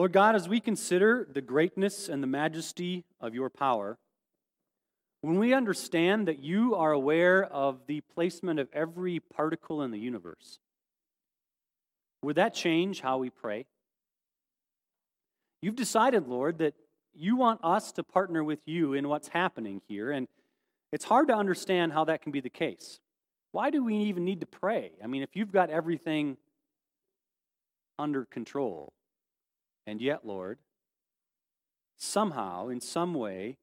Lord God, as we consider the greatness and the majesty of your power, when we understand that you are aware of the placement of every particle in the universe, would that change how we pray? You've decided, Lord, that you want us to partner with you in what's happening here, and it's hard to understand how that can be the case. Why do we even need to pray? I mean, if you've got everything under control, and yet, Lord, somehow, in some way,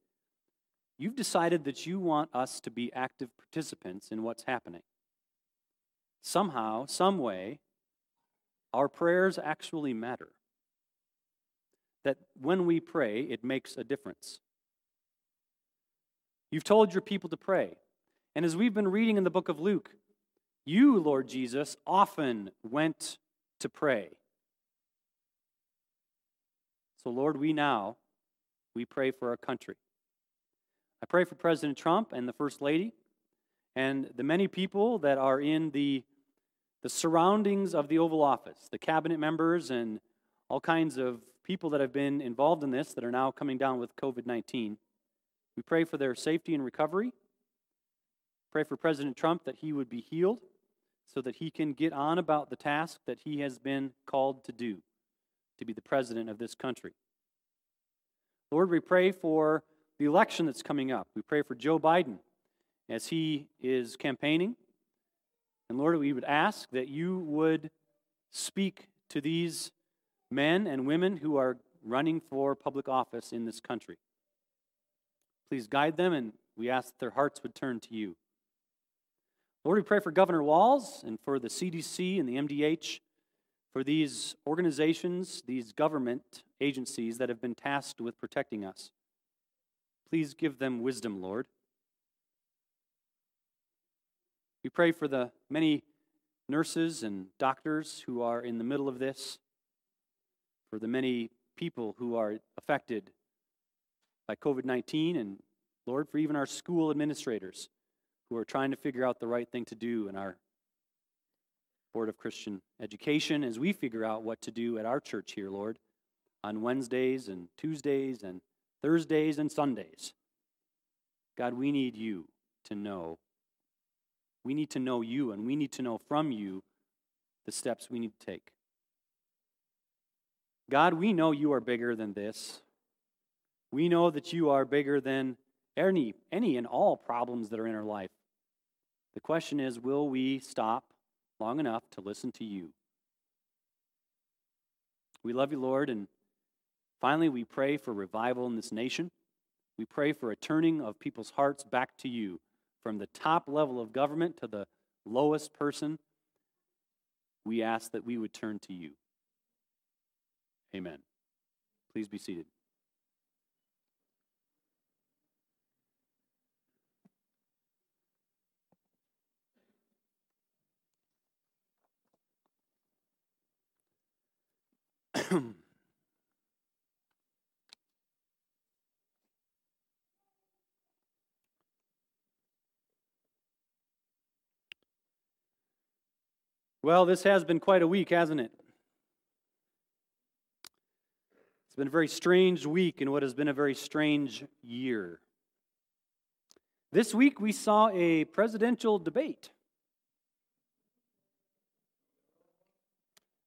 you've decided that you want us to be active participants in what's happening. Somehow, some way, our prayers actually matter. That when we pray, it makes a difference. You've told your people to pray. And as we've been reading in the book of Luke, you, Lord Jesus, often went to pray. So, Lord, we now, we pray for our country. I pray for President Trump and the First Lady and the many people that are in the, the surroundings of the Oval Office, the cabinet members and all kinds of people that have been involved in this that are now coming down with COVID 19. We pray for their safety and recovery. Pray for President Trump that he would be healed so that he can get on about the task that he has been called to do to be the president of this country. Lord, we pray for the election that's coming up. We pray for Joe Biden as he is campaigning. And Lord, we would ask that you would speak to these men and women who are running for public office in this country. Please guide them, and we ask that their hearts would turn to you. Lord, we pray for Governor Walz and for the CDC and the MDH for these organizations, these government agencies that have been tasked with protecting us. Please give them wisdom, Lord. We pray for the many nurses and doctors who are in the middle of this, for the many people who are affected by COVID 19, and Lord, for even our school administrators who are trying to figure out the right thing to do in our Board of Christian Education as we figure out what to do at our church here, Lord, on Wednesdays and Tuesdays and Thursdays and Sundays. God, we need you to know. We need to know you, and we need to know from you the steps we need to take. God, we know you are bigger than this. We know that you are bigger than any, any and all problems that are in our life. The question is will we stop long enough to listen to you. We love you, Lord, and finally, we pray for revival in this nation. We pray for a turning of people's hearts back to you from the top level of government to the lowest person. We ask that we would turn to you. Amen. Please be seated. well, this has been quite a week, hasn't it? It's been a very strange week in what has been a very strange year. This week we saw a presidential debate.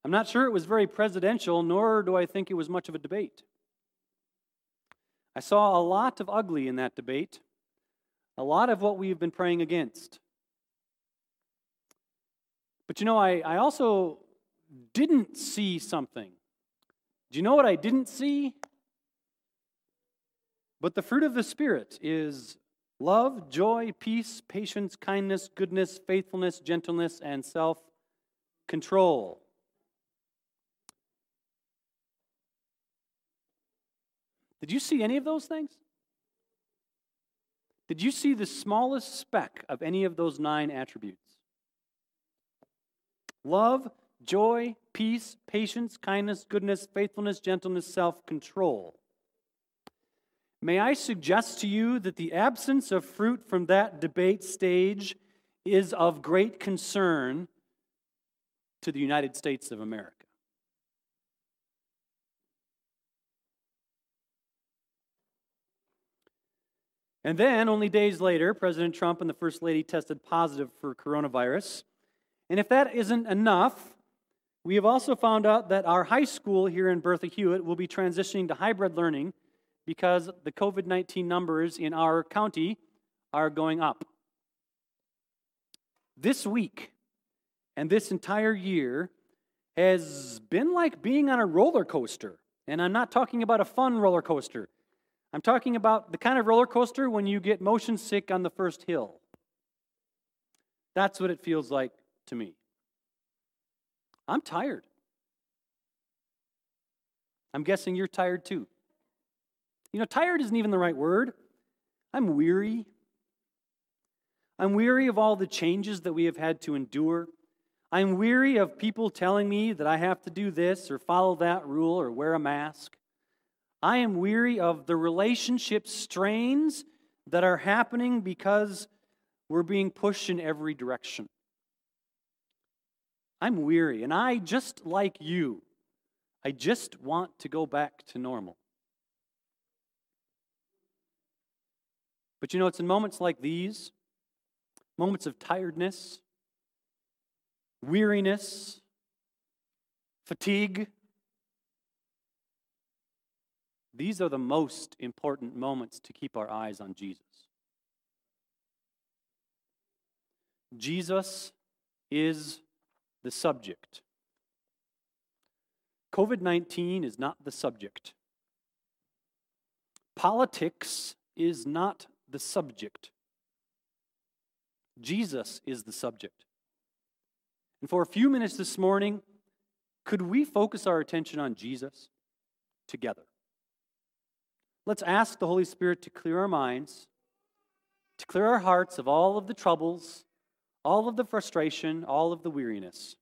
I'm not sure it was very presidential, nor do I think it was much of a debate. I saw a lot of ugly in that debate, a lot of what we've been praying against. But you know, I, I also didn't see something. Do you know what I didn't see? But the fruit of the Spirit is love, joy, peace, patience, kindness, goodness, faithfulness, gentleness, and self control. Did you see any of those things? Did you see the smallest speck of any of those nine attributes? Love, joy, peace, patience, kindness, goodness, faithfulness, gentleness, self control. May I suggest to you that the absence of fruit from that debate stage is of great concern to the United States of America. And then, only days later, President Trump and the First Lady tested positive for coronavirus. And if that isn't enough, we have also found out that our high school here in Bertha Hewitt will be transitioning to hybrid learning because the COVID 19 numbers in our county are going up. This week and this entire year has been like being on a roller coaster. And I'm not talking about a fun roller coaster. I'm talking about the kind of roller coaster when you get motion sick on the first hill. That's what it feels like to me. I'm tired. I'm guessing you're tired too. You know, tired isn't even the right word. I'm weary. I'm weary of all the changes that we have had to endure. I'm weary of people telling me that I have to do this or follow that rule or wear a mask. I am weary of the relationship strains that are happening because we're being pushed in every direction. I'm weary, and I, just like you, I just want to go back to normal. But you know, it's in moments like these, moments of tiredness, weariness, fatigue, these are the most important moments to keep our eyes on Jesus. Jesus is the subject. COVID 19 is not the subject. Politics is not the subject. Jesus is the subject. And for a few minutes this morning, could we focus our attention on Jesus together? Let's ask the Holy Spirit to clear our minds, to clear our hearts of all of the troubles, all of the frustration, all of the weariness.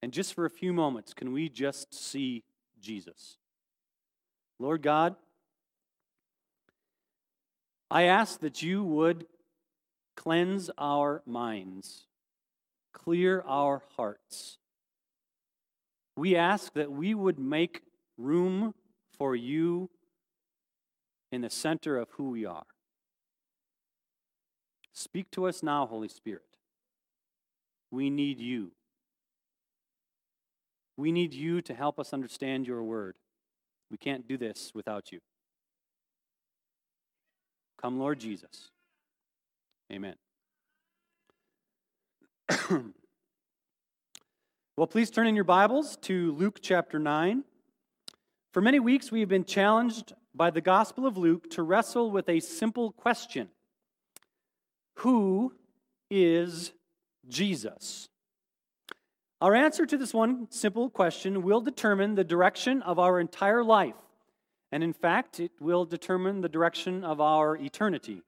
And just for a few moments, can we just see Jesus? Lord God, I ask that you would cleanse our minds, clear our hearts. We ask that we would make room for you in the center of who we are. Speak to us now, Holy Spirit. We need you. We need you to help us understand your word. We can't do this without you. Come, Lord Jesus. Amen. well, please turn in your Bibles to Luke chapter 9. For many weeks, we have been challenged by the Gospel of Luke to wrestle with a simple question Who is Jesus? Our answer to this one simple question will determine the direction of our entire life. And in fact, it will determine the direction of our eternity.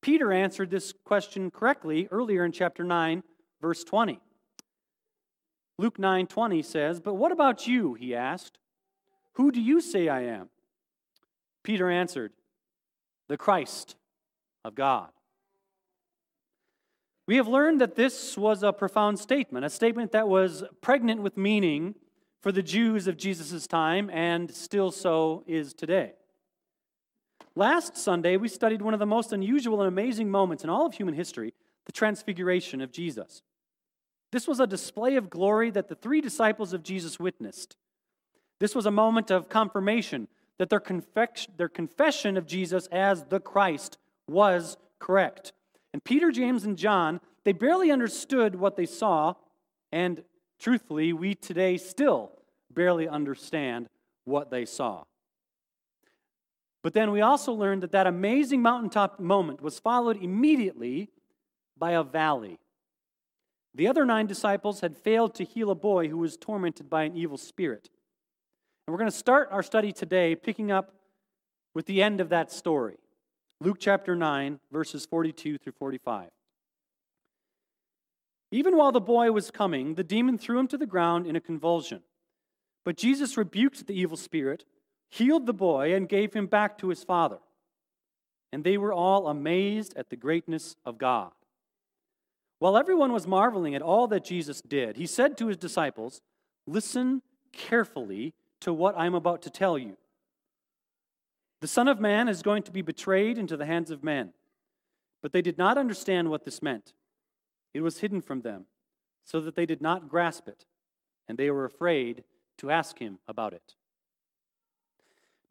Peter answered this question correctly earlier in chapter 9, verse 20. Luke 9:20 says, "But what about you?" he asked. "Who do you say I am?" Peter answered, "The Christ of God." We have learned that this was a profound statement, a statement that was pregnant with meaning for the Jews of Jesus' time and still so is today. Last Sunday, we studied one of the most unusual and amazing moments in all of human history the transfiguration of Jesus. This was a display of glory that the three disciples of Jesus witnessed. This was a moment of confirmation that their, their confession of Jesus as the Christ was correct. And Peter, James, and John, they barely understood what they saw, and truthfully, we today still barely understand what they saw. But then we also learned that that amazing mountaintop moment was followed immediately by a valley. The other nine disciples had failed to heal a boy who was tormented by an evil spirit. And we're going to start our study today picking up with the end of that story Luke chapter 9, verses 42 through 45. Even while the boy was coming, the demon threw him to the ground in a convulsion. But Jesus rebuked the evil spirit healed the boy, and gave him back to his father. And they were all amazed at the greatness of God. While everyone was marveling at all that Jesus did, he said to his disciples, Listen carefully to what I'm about to tell you. The Son of Man is going to be betrayed into the hands of men. But they did not understand what this meant. It was hidden from them, so that they did not grasp it, and they were afraid to ask him about it.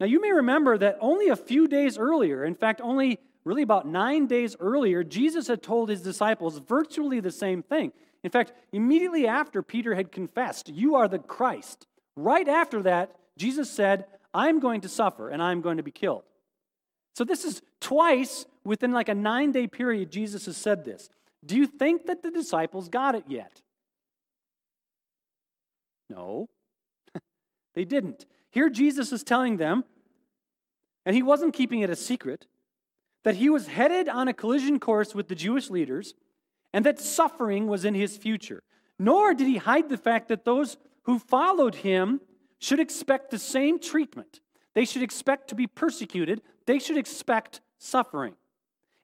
Now, you may remember that only a few days earlier, in fact, only really about nine days earlier, Jesus had told his disciples virtually the same thing. In fact, immediately after Peter had confessed, You are the Christ, right after that, Jesus said, I'm going to suffer and I'm going to be killed. So, this is twice within like a nine day period, Jesus has said this. Do you think that the disciples got it yet? No, they didn't. Here, Jesus is telling them, and he wasn't keeping it a secret, that he was headed on a collision course with the Jewish leaders and that suffering was in his future. Nor did he hide the fact that those who followed him should expect the same treatment. They should expect to be persecuted, they should expect suffering.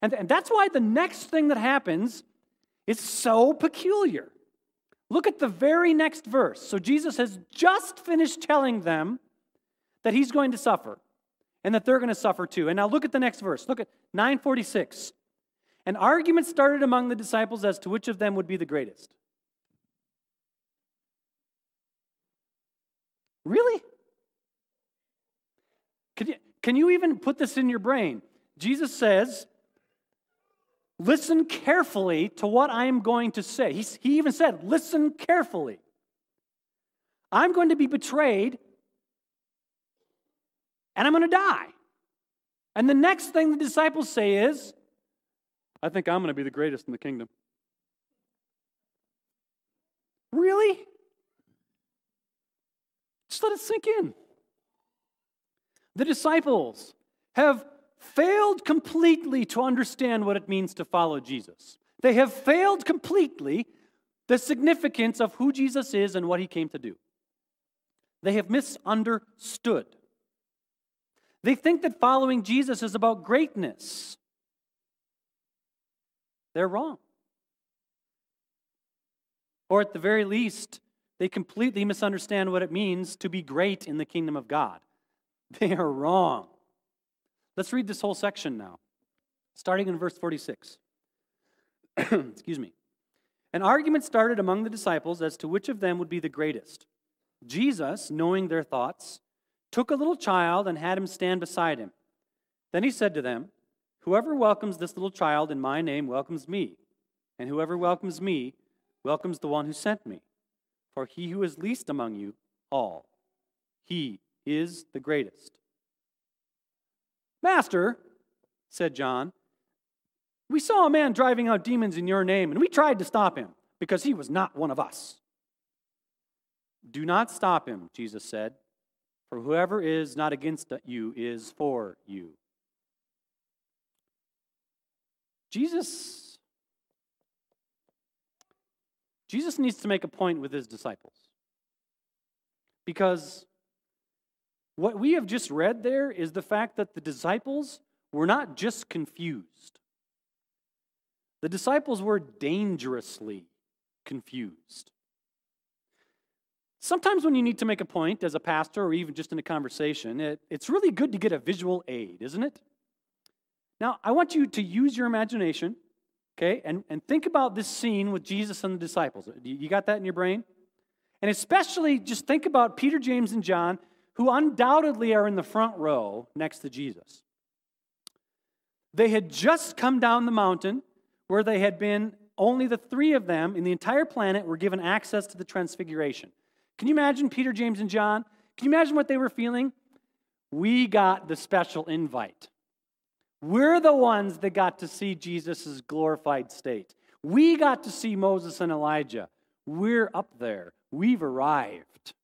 And, and that's why the next thing that happens is so peculiar. Look at the very next verse. So Jesus has just finished telling them that he's going to suffer and that they're going to suffer too. And now look at the next verse. Look at 946. An argument started among the disciples as to which of them would be the greatest. Really? Can you, can you even put this in your brain? Jesus says, Listen carefully to what I am going to say. He, he even said, Listen carefully. I'm going to be betrayed and I'm going to die. And the next thing the disciples say is, I think I'm going to be the greatest in the kingdom. Really? Just let it sink in. The disciples have failed completely to understand what it means to follow Jesus. They have failed completely the significance of who Jesus is and what he came to do. They have misunderstood. They think that following Jesus is about greatness. They're wrong. Or at the very least, they completely misunderstand what it means to be great in the kingdom of God. They are wrong. Let's read this whole section now, starting in verse 46. Excuse me. An argument started among the disciples as to which of them would be the greatest. Jesus, knowing their thoughts, took a little child and had him stand beside him. Then he said to them, Whoever welcomes this little child in my name welcomes me, and whoever welcomes me welcomes the one who sent me. For he who is least among you all, he is the greatest. Master, said John, we saw a man driving out demons in your name, and we tried to stop him because he was not one of us. Do not stop him, Jesus said, for whoever is not against you is for you. Jesus Jesus needs to make a point with his disciples. Because what we have just read there is the fact that the disciples were not just confused, the disciples were dangerously confused. Sometimes, when you need to make a point as a pastor or even just in a conversation, it, it's really good to get a visual aid, isn't it? Now, I want you to use your imagination, okay, and, and think about this scene with Jesus and the disciples. You got that in your brain? And especially just think about Peter, James, and John who undoubtedly are in the front row next to Jesus. They had just come down the mountain where they had been, only the three of them in the entire planet were given access to the transfiguration. Can you imagine Peter, James, and John? Can you imagine what they were feeling? We got the special invite. We're the ones that got to see Jesus' glorified state. We got to see Moses and Elijah. We're up there. We've arrived.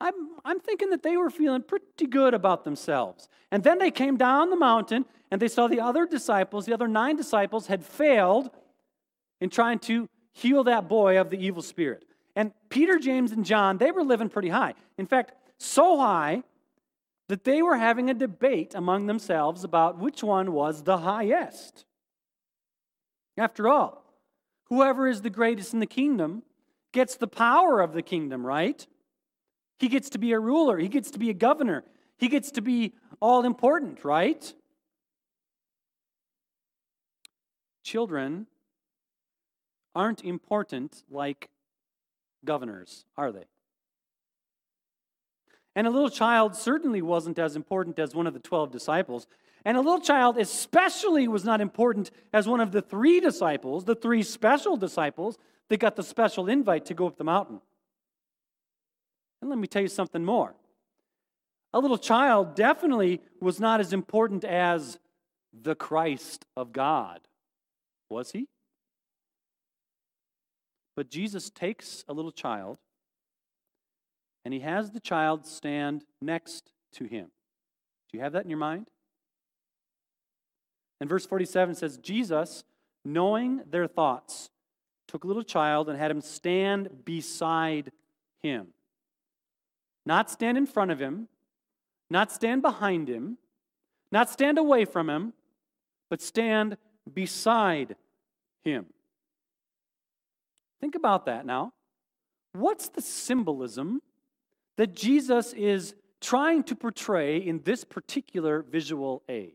I'm, I'm thinking that they were feeling pretty good about themselves. And then they came down the mountain and they saw the other disciples, the other nine disciples, had failed in trying to heal that boy of the evil spirit. And Peter, James, and John, they were living pretty high. In fact, so high that they were having a debate among themselves about which one was the highest. After all, whoever is the greatest in the kingdom gets the power of the kingdom, right? He gets to be a ruler, he gets to be a governor, he gets to be all important, right? Children aren't important like governors, are they? And a little child certainly wasn't as important as one of the 12 disciples. And a little child especially was not important as one of the three disciples, the three special disciples that got the special invite to go up the mountain. And let me tell you something more. A little child definitely was not as important as the Christ of God, was he? But Jesus takes a little child and he has the child stand next to him. Do you have that in your mind? And verse 47 says, Jesus, knowing their thoughts, took a little child and had him stand beside him. Not stand in front of him, not stand behind him, not stand away from him, but stand beside him. Think about that now. What's the symbolism that Jesus is trying to portray in this particular visual aid?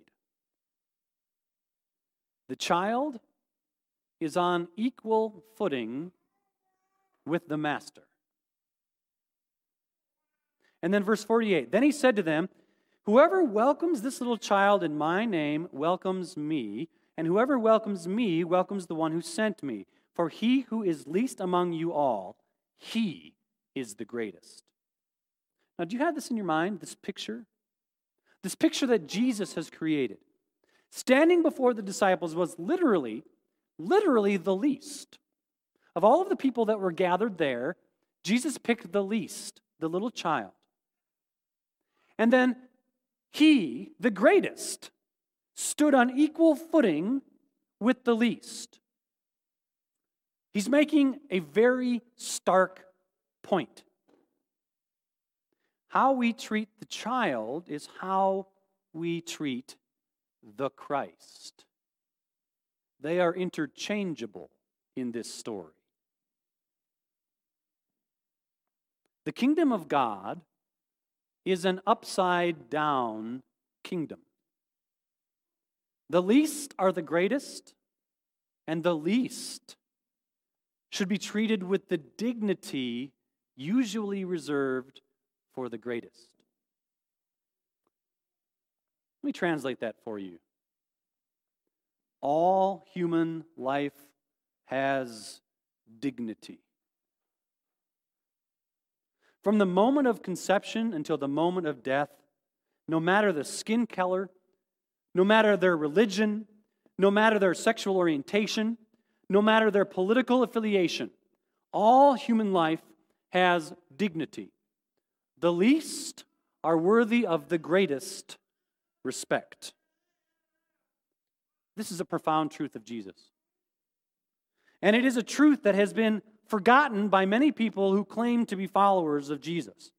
The child is on equal footing with the master. And then verse 48 Then he said to them, Whoever welcomes this little child in my name welcomes me, and whoever welcomes me welcomes the one who sent me. For he who is least among you all, he is the greatest. Now, do you have this in your mind, this picture? This picture that Jesus has created. Standing before the disciples was literally, literally the least. Of all of the people that were gathered there, Jesus picked the least, the little child. And then he, the greatest, stood on equal footing with the least. He's making a very stark point. How we treat the child is how we treat the Christ. They are interchangeable in this story. The kingdom of God is an upside down kingdom. The least are the greatest, and the least should be treated with the dignity usually reserved for the greatest. Let me translate that for you. All human life has dignity. From the moment of conception until the moment of death, no matter the skin color, no matter their religion, no matter their sexual orientation, no matter their political affiliation, all human life has dignity. The least are worthy of the greatest respect. This is a profound truth of Jesus. And it is a truth that has been forgotten by many people who claim to be followers of Jesus.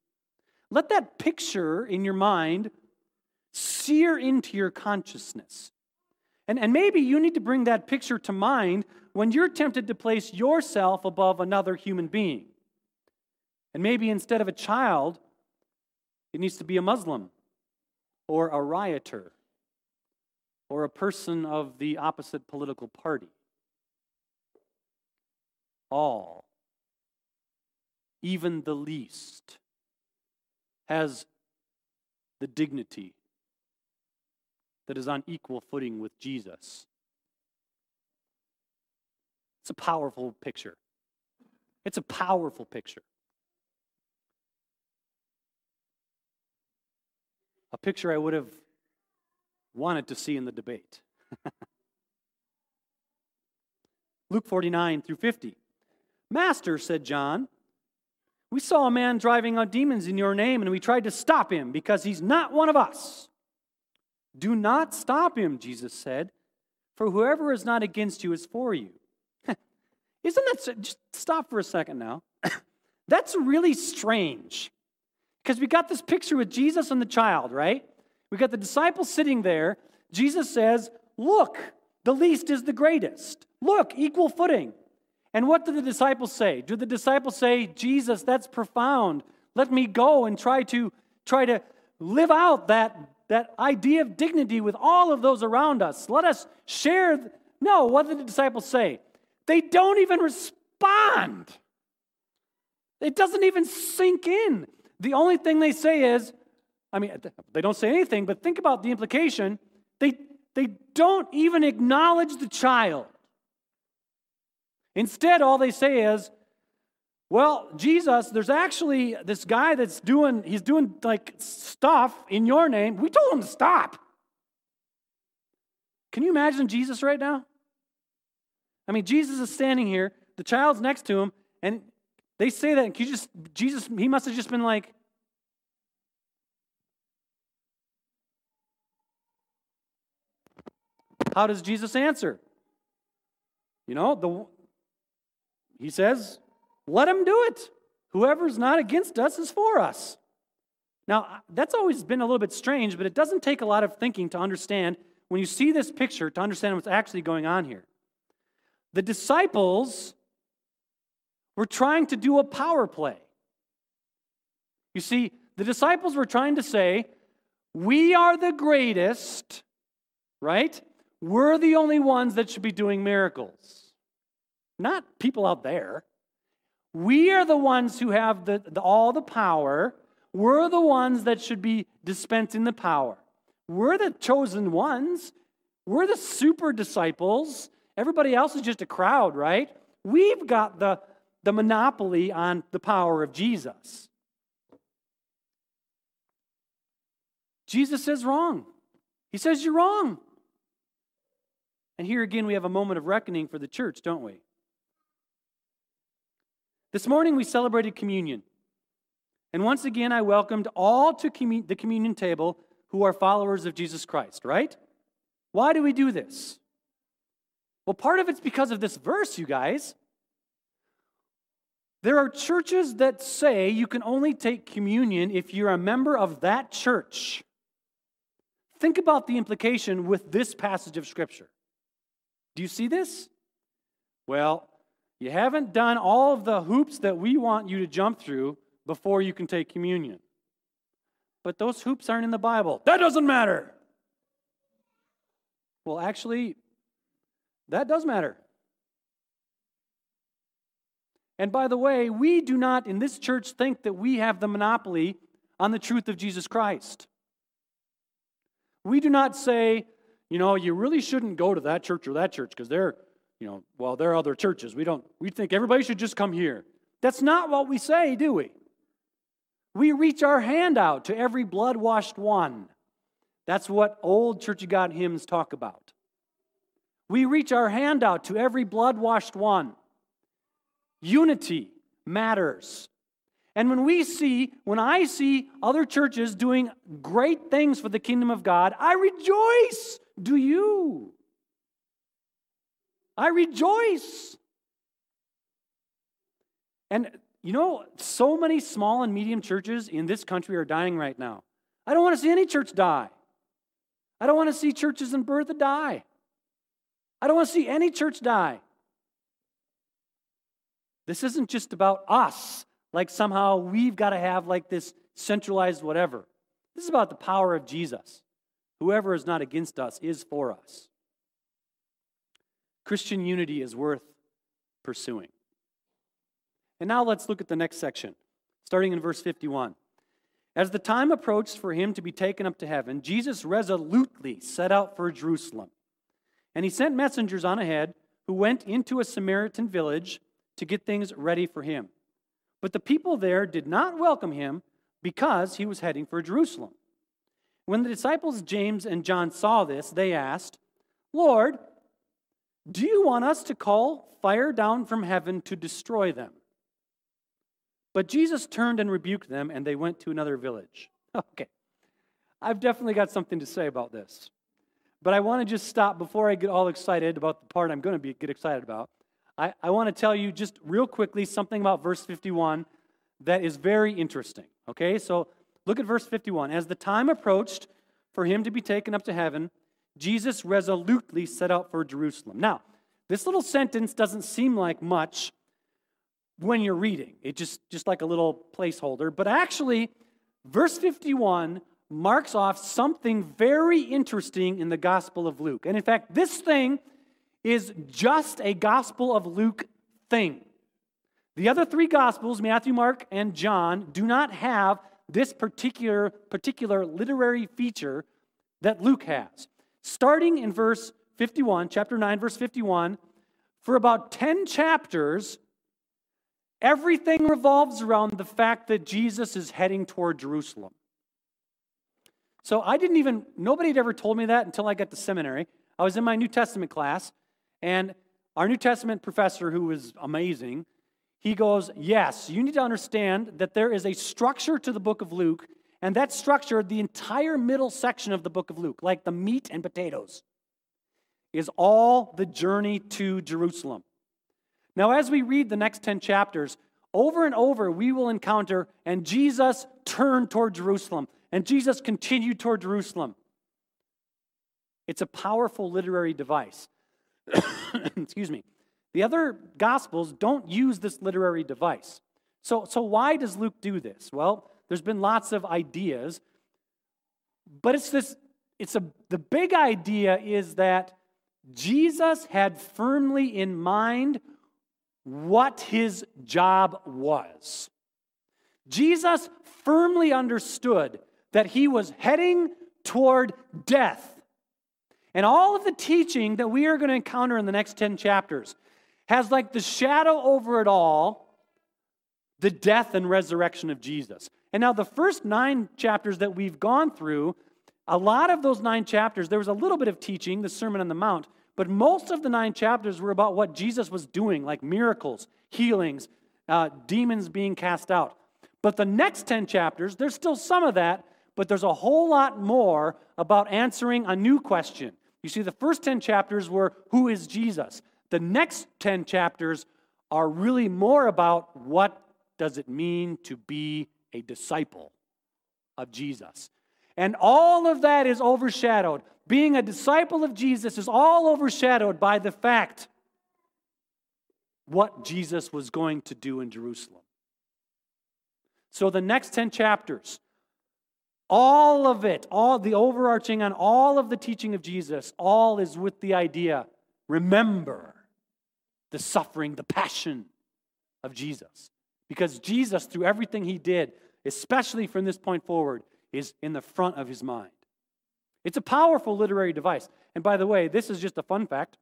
Let that picture in your mind sear into your consciousness. And, and maybe you need to bring that picture to mind when you're tempted to place yourself above another human being. And maybe instead of a child, it needs to be a Muslim or a rioter or a person of the opposite political party. All, even the least, has the dignity that is on equal footing with Jesus. It's a powerful picture. It's a powerful picture. A picture I would have wanted to see in the debate. Luke 49 through 50. Master, said John, we saw a man driving out demons in your name, and we tried to stop him because he's not one of us. Do not stop him, Jesus said, for whoever is not against you is for you. Isn't that, just stop for a second now. That's really strange. Because we got this picture with Jesus and the child, right? We got the disciples sitting there. Jesus says, Look, the least is the greatest. Look, equal footing. And what do the disciples say? Do the disciples say, Jesus, that's profound. Let me go and try to try to live out that, that idea of dignity with all of those around us. Let us share. No, what did the disciples say? They don't even respond. It doesn't even sink in. The only thing they say is, I mean, they don't say anything, but think about the implication. They, they don't even acknowledge the child. Instead, all they say is, well, Jesus, there's actually this guy that's doing, he's doing like stuff in your name. We told him to stop. Can you imagine Jesus right now? I mean, Jesus is standing here, the child's next to him, and they say that, and you just, Jesus, he must have just been like, How does Jesus answer? You know, the, he says, let him do it. Whoever's not against us is for us. Now, that's always been a little bit strange, but it doesn't take a lot of thinking to understand when you see this picture to understand what's actually going on here. The disciples were trying to do a power play. You see, the disciples were trying to say, We are the greatest, right? We're the only ones that should be doing miracles, not people out there. We are the ones who have the, the, all the power. We're the ones that should be dispensing the power. We're the chosen ones. We're the super disciples. Everybody else is just a crowd, right? We've got the, the monopoly on the power of Jesus. Jesus says wrong. He says you're wrong. And here again, we have a moment of reckoning for the church, don't we? This morning we celebrated communion. And once again, I welcomed all to commun- the communion table who are followers of Jesus Christ, right? Why do we do this? Well, part of it's because of this verse, you guys. There are churches that say you can only take communion if you're a member of that church. Think about the implication with this passage of Scripture. Do you see this? Well, you haven't done all of the hoops that we want you to jump through before you can take communion. But those hoops aren't in the Bible. That doesn't matter. Well, actually, that does matter. And by the way, we do not in this church think that we have the monopoly on the truth of Jesus Christ. We do not say, you know, you really shouldn't go to that church or that church because they're you know, well, there are other churches. We don't, we think everybody should just come here. That's not what we say, do we? We reach our hand out to every blood washed one. That's what old Church of God hymns talk about. We reach our hand out to every blood washed one. Unity matters. And when we see, when I see other churches doing great things for the kingdom of God, I rejoice. Do you? I rejoice. And you know, so many small and medium churches in this country are dying right now. I don't want to see any church die. I don't want to see churches in Bertha die. I don't want to see any church die. This isn't just about us, like somehow we've got to have like this centralized whatever. This is about the power of Jesus. Whoever is not against us is for us. Christian unity is worth pursuing. And now let's look at the next section, starting in verse 51. As the time approached for him to be taken up to heaven, Jesus resolutely set out for Jerusalem. And he sent messengers on ahead who went into a Samaritan village to get things ready for him. But the people there did not welcome him because he was heading for Jerusalem. When the disciples James and John saw this, they asked, Lord, do you want us to call fire down from heaven to destroy them? But Jesus turned and rebuked them, and they went to another village. Okay, I've definitely got something to say about this. But I want to just stop before I get all excited about the part I'm going to be, get excited about. I, I want to tell you just real quickly something about verse 51 that is very interesting. Okay, so look at verse 51. As the time approached for him to be taken up to heaven, Jesus resolutely set out for Jerusalem. Now, this little sentence doesn't seem like much when you're reading. It just just like a little placeholder, but actually verse 51 marks off something very interesting in the Gospel of Luke. And in fact, this thing is just a Gospel of Luke thing. The other three Gospels, Matthew, Mark, and John, do not have this particular, particular literary feature that Luke has. Starting in verse 51, chapter 9, verse 51, for about 10 chapters, everything revolves around the fact that Jesus is heading toward Jerusalem. So I didn't even, nobody had ever told me that until I got to seminary. I was in my New Testament class, and our New Testament professor, who was amazing, he goes, Yes, you need to understand that there is a structure to the book of Luke, and that structure, the entire middle section of the book of Luke, like the meat and potatoes, is all the journey to Jerusalem. Now, as we read the next 10 chapters, over and over we will encounter, and Jesus turned toward Jerusalem, and Jesus continued toward Jerusalem. It's a powerful literary device. Excuse me. The other gospels don't use this literary device. So, so why does Luke do this? Well, there's been lots of ideas, but it's this it's a the big idea is that Jesus had firmly in mind what his job was. Jesus firmly understood that he was heading toward death. And all of the teaching that we are going to encounter in the next 10 chapters has like the shadow over it all the death and resurrection of Jesus. And now, the first nine chapters that we've gone through, a lot of those nine chapters, there was a little bit of teaching, the Sermon on the Mount, but most of the nine chapters were about what Jesus was doing, like miracles, healings, uh, demons being cast out. But the next 10 chapters, there's still some of that, but there's a whole lot more about answering a new question. You see, the first 10 chapters were who is Jesus? The next 10 chapters are really more about what does it mean to be a disciple of Jesus. And all of that is overshadowed. Being a disciple of Jesus is all overshadowed by the fact what Jesus was going to do in Jerusalem. So the next 10 chapters, all of it, all the overarching on all of the teaching of Jesus, all is with the idea remember the suffering, the passion of Jesus. Because Jesus, through everything he did, especially from this point forward, is in the front of his mind. It's a powerful literary device. And by the way, this is just a fun fact.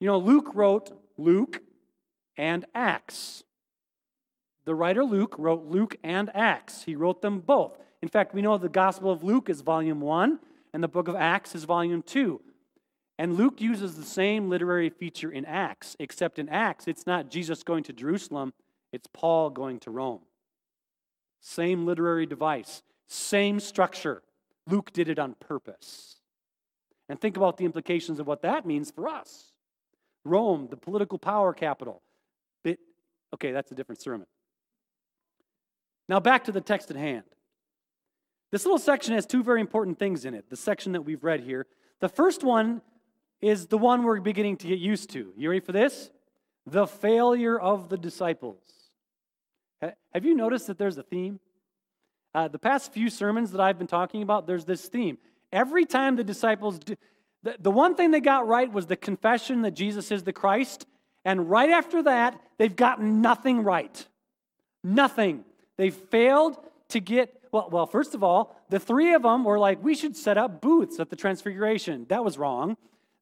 You know, Luke wrote Luke and Acts. The writer Luke wrote Luke and Acts. He wrote them both. In fact, we know the Gospel of Luke is volume one, and the book of Acts is volume two. And Luke uses the same literary feature in Acts, except in Acts, it's not Jesus going to Jerusalem, it's Paul going to Rome. Same literary device, same structure. Luke did it on purpose. And think about the implications of what that means for us. Rome, the political power capital. It, okay, that's a different sermon. Now back to the text at hand. This little section has two very important things in it, the section that we've read here. The first one is the one we're beginning to get used to. You ready for this? The failure of the disciples. Have you noticed that there's a theme? Uh, the past few sermons that I've been talking about, there's this theme. Every time the disciples, do, the, the one thing they got right was the confession that Jesus is the Christ. And right after that, they've gotten nothing right. Nothing. They failed to get, well, well, first of all, the three of them were like, we should set up booths at the Transfiguration. That was wrong.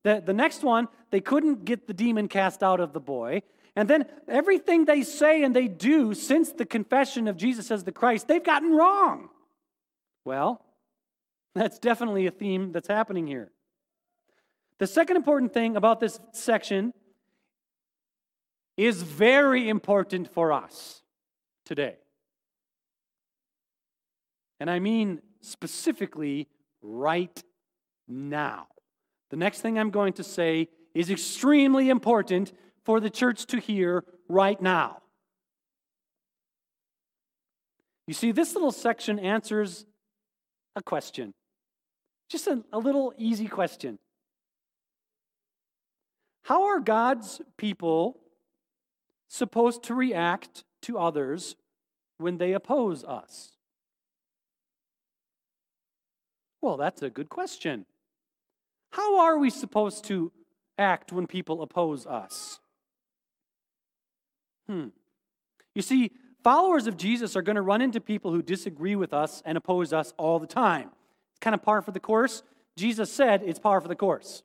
The, the next one, they couldn't get the demon cast out of the boy. And then everything they say and they do since the confession of Jesus as the Christ, they've gotten wrong. Well, that's definitely a theme that's happening here. The second important thing about this section is very important for us today. And I mean specifically right now. The next thing I'm going to say is extremely important for the church to hear right now. You see, this little section answers a question, just a, a little easy question. How are God's people supposed to react to others when they oppose us? Well, that's a good question. How are we supposed to act when people oppose us? Hmm. You see, followers of Jesus are going to run into people who disagree with us and oppose us all the time. It's kind of par for the course. Jesus said it's par for the course.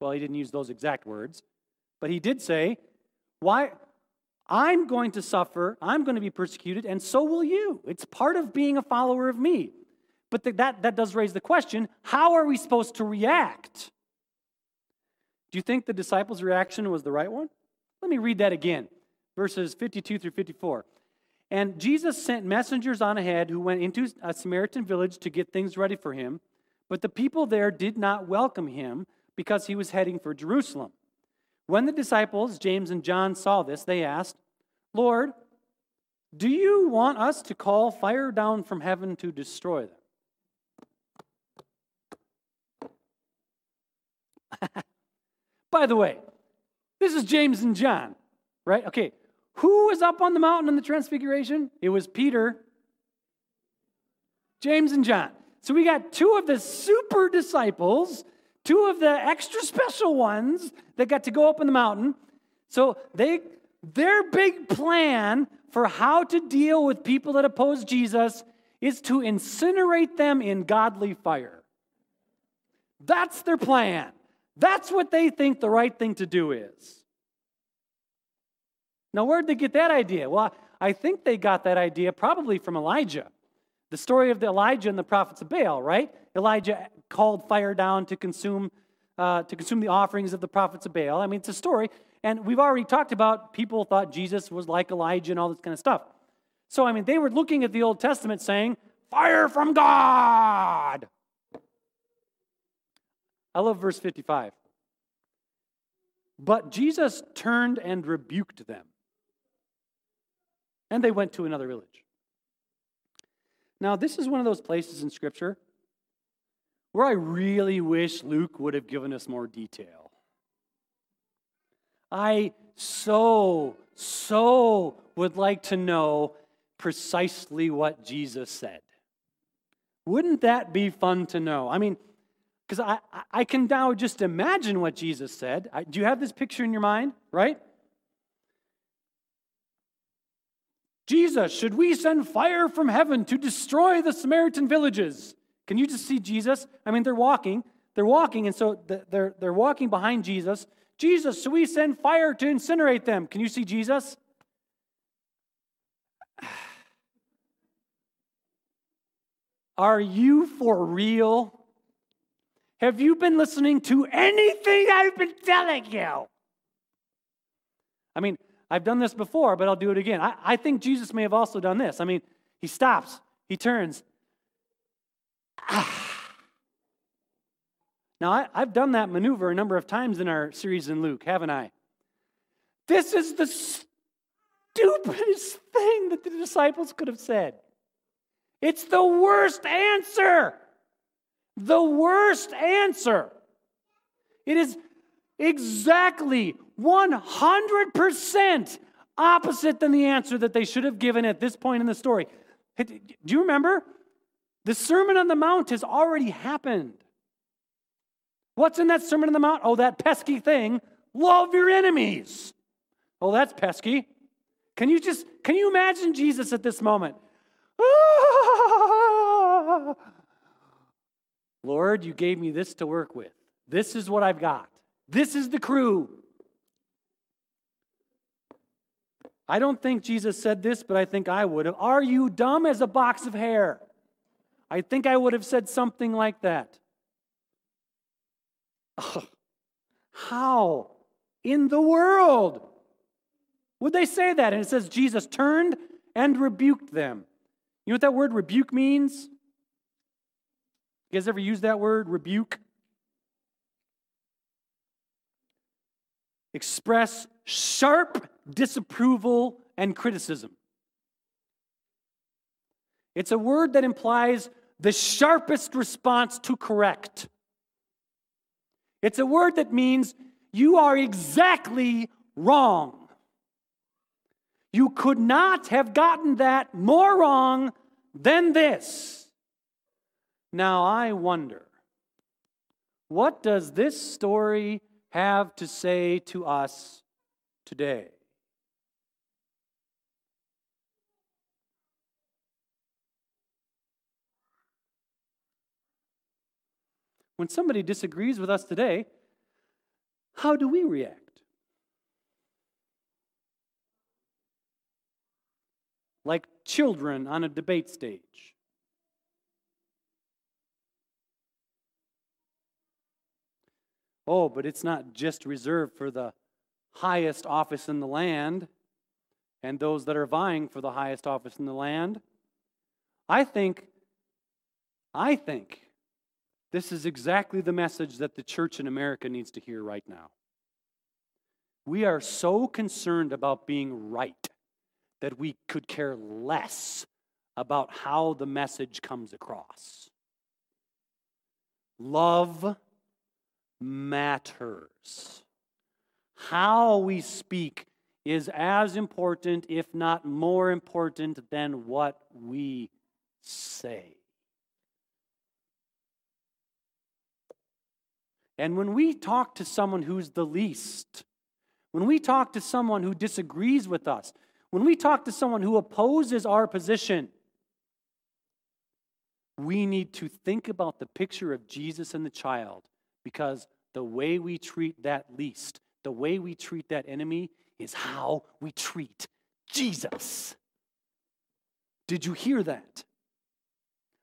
Well, he didn't use those exact words, but he did say, Why? I'm going to suffer, I'm going to be persecuted, and so will you. It's part of being a follower of me. But the, that, that does raise the question how are we supposed to react? Do you think the disciples' reaction was the right one? Let me read that again verses 52 through 54. And Jesus sent messengers on ahead who went into a Samaritan village to get things ready for him. But the people there did not welcome him because he was heading for Jerusalem. When the disciples, James and John, saw this, they asked, Lord, do you want us to call fire down from heaven to destroy them? By the way, this is James and John, right? Okay, who was up on the mountain in the transfiguration? It was Peter, James, and John. So we got two of the super disciples, two of the extra special ones that got to go up on the mountain. So they their big plan for how to deal with people that oppose Jesus is to incinerate them in godly fire. That's their plan. That's what they think the right thing to do is. Now, where'd they get that idea? Well, I think they got that idea probably from Elijah. The story of the Elijah and the prophets of Baal, right? Elijah called fire down to consume, uh, to consume the offerings of the prophets of Baal. I mean, it's a story. And we've already talked about people thought Jesus was like Elijah and all this kind of stuff. So, I mean, they were looking at the Old Testament saying, fire from God. I love verse 55. But Jesus turned and rebuked them. And they went to another village. Now, this is one of those places in Scripture where I really wish Luke would have given us more detail. I so, so would like to know precisely what Jesus said. Wouldn't that be fun to know? I mean, because I, I can now just imagine what Jesus said. I, do you have this picture in your mind, right? Jesus, should we send fire from heaven to destroy the Samaritan villages? Can you just see Jesus? I mean, they're walking. They're walking, and so they're, they're walking behind Jesus. Jesus, should we send fire to incinerate them? Can you see Jesus? Are you for real? Have you been listening to anything I've been telling you? I mean, I've done this before, but I'll do it again. I, I think Jesus may have also done this. I mean, he stops, he turns. Ah. Now, I, I've done that maneuver a number of times in our series in Luke, haven't I? This is the stupidest thing that the disciples could have said. It's the worst answer. The worst answer. It is exactly 100% opposite than the answer that they should have given at this point in the story. Do you remember? The Sermon on the Mount has already happened. What's in that Sermon on the Mount? Oh, that pesky thing. Love your enemies. Oh, that's pesky. Can you just can you imagine Jesus at this moment? Ah! Lord, you gave me this to work with. This is what I've got. This is the crew. I don't think Jesus said this, but I think I would have. Are you dumb as a box of hair? I think I would have said something like that. How in the world would they say that? And it says Jesus turned and rebuked them. You know what that word rebuke means? You guys ever use that word, rebuke? Express sharp disapproval and criticism. It's a word that implies the sharpest response to correct. It's a word that means you are exactly wrong. You could not have gotten that more wrong than this. Now I wonder, what does this story have to say to us today? When somebody disagrees with us today, how do we react? Like children on a debate stage. Oh, but it's not just reserved for the highest office in the land and those that are vying for the highest office in the land. I think, I think this is exactly the message that the church in America needs to hear right now. We are so concerned about being right that we could care less about how the message comes across. Love matters. How we speak is as important, if not more important, than what we say. And when we talk to someone who's the least, when we talk to someone who disagrees with us, when we talk to someone who opposes our position, we need to think about the picture of Jesus and the child because the way we treat that least, the way we treat that enemy, is how we treat Jesus. Did you hear that?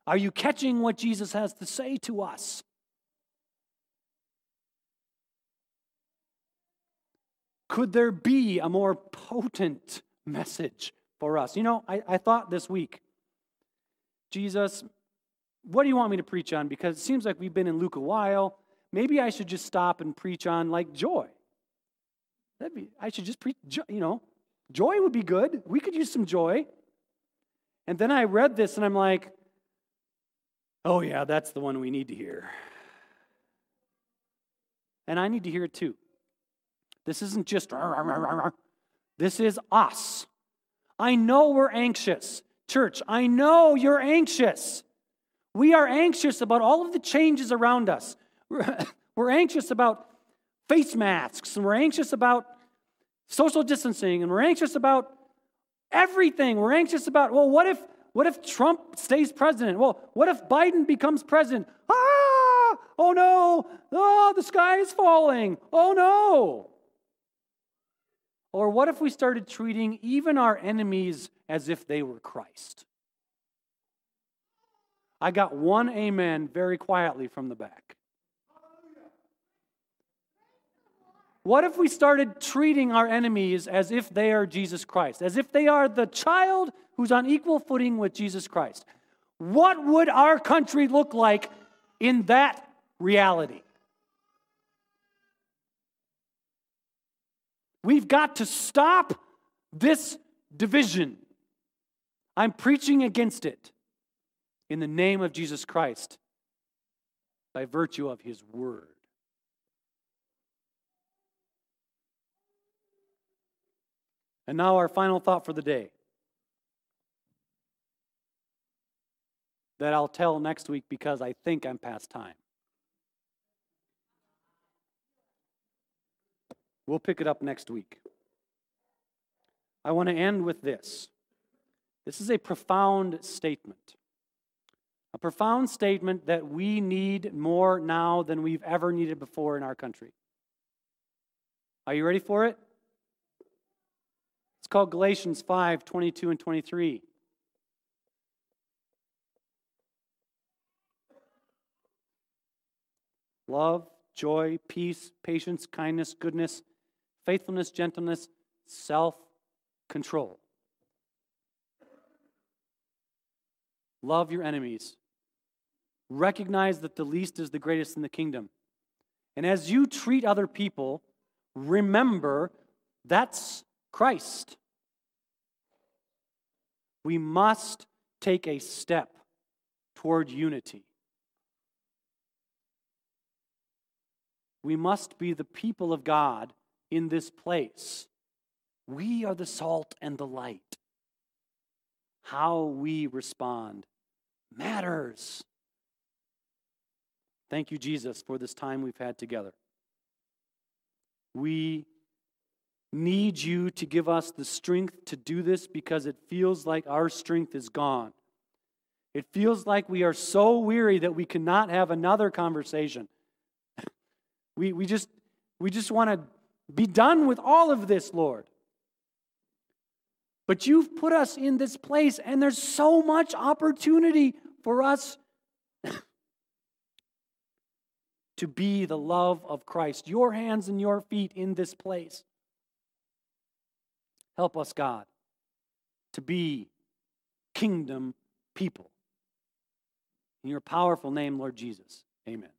Are you catching what Jesus has to say to us? Could there be a more potent message for us? You know, I, I thought this week, Jesus, what do you want me to preach on? Because it seems like we've been in Luke a while maybe I should just stop and preach on like joy. That'd be, I should just preach, you know, joy would be good. We could use some joy. And then I read this and I'm like, oh, yeah, that's the one we need to hear. And I need to hear it too. This isn't just, this is us. I know we're anxious. Church, I know you're anxious. We are anxious about all of the changes around us. We're anxious about face masks, and we're anxious about social distancing, and we're anxious about everything. We're anxious about, well, what if what if Trump stays president? Well, what if Biden becomes president? Ah! Oh no! Oh, the sky is falling. Oh no! Or what if we started treating even our enemies as if they were Christ? I got one amen very quietly from the back. What if we started treating our enemies as if they are Jesus Christ, as if they are the child who's on equal footing with Jesus Christ? What would our country look like in that reality? We've got to stop this division. I'm preaching against it in the name of Jesus Christ by virtue of his word. And now, our final thought for the day that I'll tell next week because I think I'm past time. We'll pick it up next week. I want to end with this. This is a profound statement. A profound statement that we need more now than we've ever needed before in our country. Are you ready for it? It's called Galatians 5 22 and 23. Love, joy, peace, patience, kindness, goodness, faithfulness, gentleness, self control. Love your enemies. Recognize that the least is the greatest in the kingdom. And as you treat other people, remember that's Christ. We must take a step toward unity. We must be the people of God in this place. We are the salt and the light. How we respond matters. Thank you, Jesus, for this time we've had together. We need you to give us the strength to do this because it feels like our strength is gone. It feels like we are so weary that we cannot have another conversation. we, we just, we just want to be done with all of this, Lord. But you've put us in this place, and there's so much opportunity for us to be the love of Christ. Your hands and your feet in this place. Help us, God, to be kingdom people. In your powerful name, Lord Jesus. Amen.